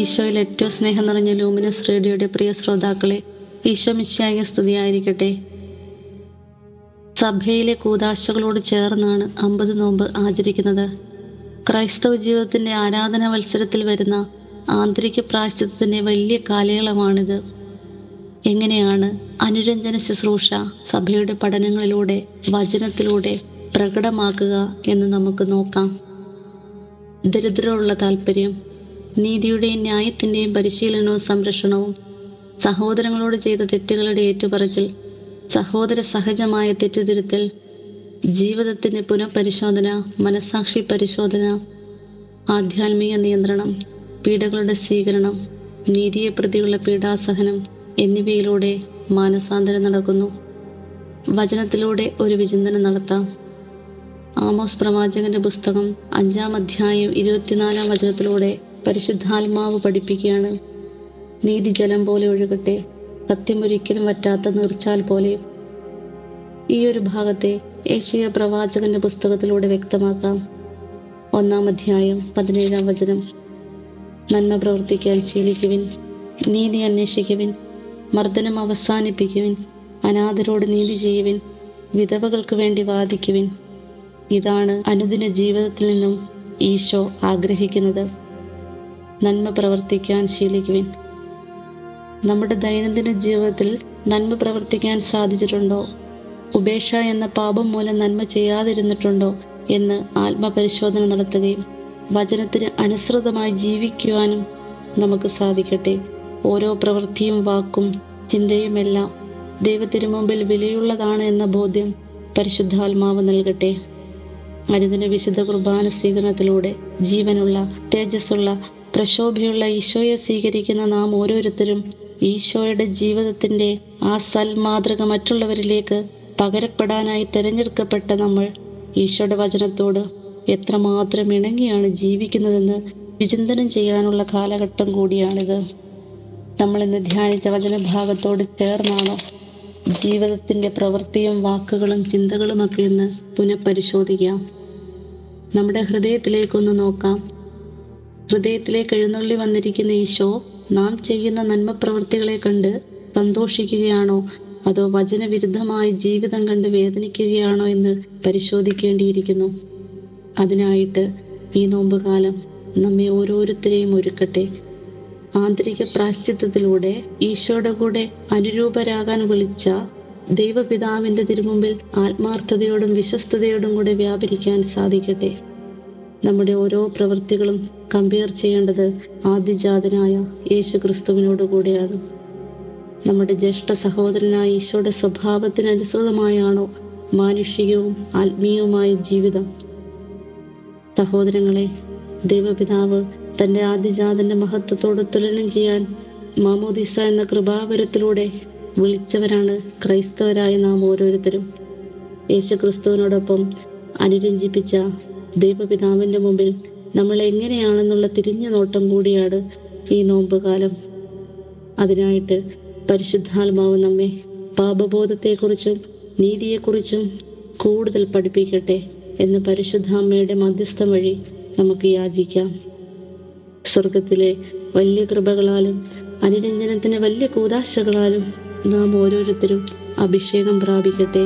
ഈശോയിൽ ഏറ്റവും സ്നേഹം നിറഞ്ഞ ലൂമിനസ് റേഡിയോയുടെ പ്രിയ ശ്രോതാക്കളെ ഈശോ മിശ്യായ സ്തുതിയായിരിക്കട്ടെ. സഭയിലെ കൂതാശകളോട് ചേർന്നാണ് അമ്പത് നോമ്പ് ആചരിക്കുന്നത്. ക്രൈസ്തവ ജീവിതത്തിന്റെ ആരാധന മത്സരത്തിൽ വരുന്ന ആന്തരിക പ്രായശ്ചിത്തത്തിന്റെ വലിയ കാലയളവാണിത്. എങ്ങനെയാണ് അനുരഞ്ജന ശുശ്രൂഷ സഭയുടെ പഠനങ്ങളിലൂടെ വചനത്തിലൂടെ പ്രകടമാക്കുക എന്ന് നമുക്ക് നോക്കാം. ദരിദ്രമുള്ള താല്പര്യം നീതിയുടെയും ന്യായത്തിന്റെയും പരിശീലനവും സംരക്ഷണവും സഹോദരങ്ങളോട് ചെയ്ത തെറ്റുകളുടെ ഏറ്റുപറച്ചിൽ സഹോദര സഹജമായ തെറ്റുതിരുത്തൽ ജീവിതത്തിന്റെ പുനഃപരിശോധന മനസാക്ഷി പരിശോധന ആധ്യാത്മിക നിയന്ത്രണം പീഡകളുടെ സ്വീകരണം നീതിയെ പ്രതിയുള്ള പീഡാസഹനം എന്നിവയിലൂടെ മാനസാന്തരം നടക്കുന്നു. വചനത്തിലൂടെ ഒരു വിചിന്തനം നടത്താം. ആമോസ് പ്രവാചകന്റെ പുസ്തകം അഞ്ചാം അധ്യായം ഇരുപത്തിനാലാം വചനത്തിലൂടെ പരിശുദ്ധാത്മാവ് പഠിപ്പിക്കുകയാണ്. നീതി ജലം പോലെ ഒഴുകട്ടെ. സത്യം ഒരിക്കലും വറ്റാത്ത നീർച്ചാൽ പോലെ. ഈ ഒരു ഭാഗത്തെ ഏഷ്യ പ്രവാചകന്റെ പുസ്തകത്തിലൂടെ വ്യക്തമാക്കാം. ഒന്നാം അധ്യായം പതിനേഴാം വചനം. നന്മ പ്രവർത്തിക്കാൻ ശീലിക്കുവിൻ നീതി അന്വേഷിക്കുവിൻ മർദ്ദനം അവസാനിപ്പിക്കുവിൻ അനാഥരോട് നീതി ചെയ്യുവിൻ വിധവകൾക്ക് വേണ്ടി വാദിക്കുവിൻ. ഇതാണ് അനുദിന ജീവിതത്തിൽ നിന്നും ഈശോ ആഗ്രഹിക്കുന്നത്. നന്മ പ്രവർത്തിക്കാൻ ശീലിക്കുവിൻ. നമ്മുടെ ദൈനംദിന ജീവിതത്തിൽ നന്മ പ്രവർത്തിക്കാൻ സാധിച്ചിട്ടുണ്ടോ? ഉപേക്ഷ എന്ന പാപം മൂലം നന്മ ചെയ്യാതിരുന്നിട്ടുണ്ടോ എന്ന് ആത്മപരിശോധന നടത്തുകയും വചനത്തിന് അനുസൃതമായി ജീവിക്കുവാനും നമുക്ക് സാധിക്കട്ടെ. ഓരോ പ്രവൃത്തിയും വാക്കും ചിന്തയുമെല്ലാം ദൈവത്തിന് മുമ്പിൽ വിലയുള്ളതാണ് എന്ന ബോധ്യം പരിശുദ്ധാത്മാവ് നൽകട്ടെ. മരുന്നിന് വിശുദ്ധ കുർബാന സ്വീകരണത്തിലൂടെ ജീവനുള്ള തേജസ്സുള്ള പ്രശോഭയുള്ള ഈശോയെ സ്വീകരിക്കുന്ന നാം ഓരോരുത്തരും ഈശോയുടെ ജീവിതത്തിന്റെ ആ സൽമാതൃക മറ്റുള്ളവരിലേക്ക് പകരപ്പെടാനായി തിരഞ്ഞെടുക്കപ്പെട്ട നമ്മൾ ഈശോയുടെ വചനത്തോട് എത്രമാത്രം ഇണങ്ങിയാണ് ജീവിക്കുന്നതെന്ന് വിചിന്തനം ചെയ്യാനുള്ള കാലഘട്ടം കൂടിയാണിത്. നമ്മൾ ഇന്ന് ധ്യാനിച്ച വചനഭാഗത്തോട് ചേർന്നാണോ ജീവിതത്തിന്റെ പ്രവൃത്തിയും വാക്കുകളും ചിന്തകളുമൊക്കെ ഇന്ന് പുനഃപരിശോധിക്കാം. നമ്മുടെ ഹൃദയത്തിലേക്കൊന്ന് നോക്കാം. ഹൃദയത്തിലേക്ക് എഴുന്നള്ളി വന്നിരിക്കുന്ന ഈശോ നാം ചെയ്യുന്ന നന്മ പ്രവൃത്തികളെ കണ്ട് സന്തോഷിക്കുകയാണോ? അതോ വചനവിരുദ്ധമായ ജീവിതം കണ്ട് വേദനിക്കുകയാണോ എന്ന് പരിശോധിക്കേണ്ടിയിരിക്കുന്നു. അതിനായിട്ട് ഈ നോമ്പുകാലം നമ്മെ ഓരോരുത്തരെയും ഒരുക്കട്ടെ. ആന്തരിക പ്രാശ്ചിത്വത്തിലൂടെ ഈശോയുടെ കൂടെ അനുരൂപരാകാൻ വിളിച്ച ദൈവപിതാവിന്റെ തിരുമുമ്പിൽ ആത്മാർത്ഥതയോടും വിശ്വസ്തയോടും കൂടെ വ്യാപരിക്കാൻ സാധിക്കട്ടെ. നമ്മുടെ ഓരോ പ്രവൃത്തികളും കമ്പയർ ചെയ്യേണ്ടത് ആദ്യജാതനായ യേശു ക്രിസ്തുവിനോട് കൂടിയാണ്. നമ്മുടെ ജ്യേഷ്ഠ സഹോദരനായ ഈശോയുടെ സ്വഭാവത്തിനനുസൃതമായാണോ മാനുഷികവും ആത്മീയവുമായ ജീവിതം. സഹോദരങ്ങളെ ദൈവപിതാവ് തന്റെ ആദ്യജാതന്റെ മഹത്വത്തോട് തുലനം ചെയ്യാൻ മാമോദിസ എന്ന കൃപാവരത്തിലൂടെ വിളിച്ചവരാണ് ക്രൈസ്തവരായ നാം ഓരോരുത്തരും. യേശു ക്രിസ്തുവിനോടൊപ്പം അനുരഞ്ജിപ്പിച്ച ദൈവപിതാവിന്റെ മുമ്പിൽ നമ്മൾ എങ്ങനെയാണെന്നുള്ള തിരിഞ്ഞ നോട്ടം കൂടിയാണ് ഈ നോമ്പുകാലം. അതിനായിട്ട് പരിശുദ്ധാത്മാവ് നമ്മെ പാപബോധത്തെക്കുറിച്ചും നീതിയെക്കുറിച്ചും കൂടുതൽ പഠിപ്പിക്കട്ടെ എന്ന് പരിശുദ്ധ അമ്മയുടെ മധ്യസ്ഥം വഴി നമുക്ക് യാചിക്കാം. സ്വർഗത്തിലെ വലിയ കൃപകളാലും അനുരഞ്ജനത്തിന് വലിയ കൂതാശകളാലും നാം ഓരോരുത്തരും അഭിഷേകം പ്രാപിക്കട്ടെ.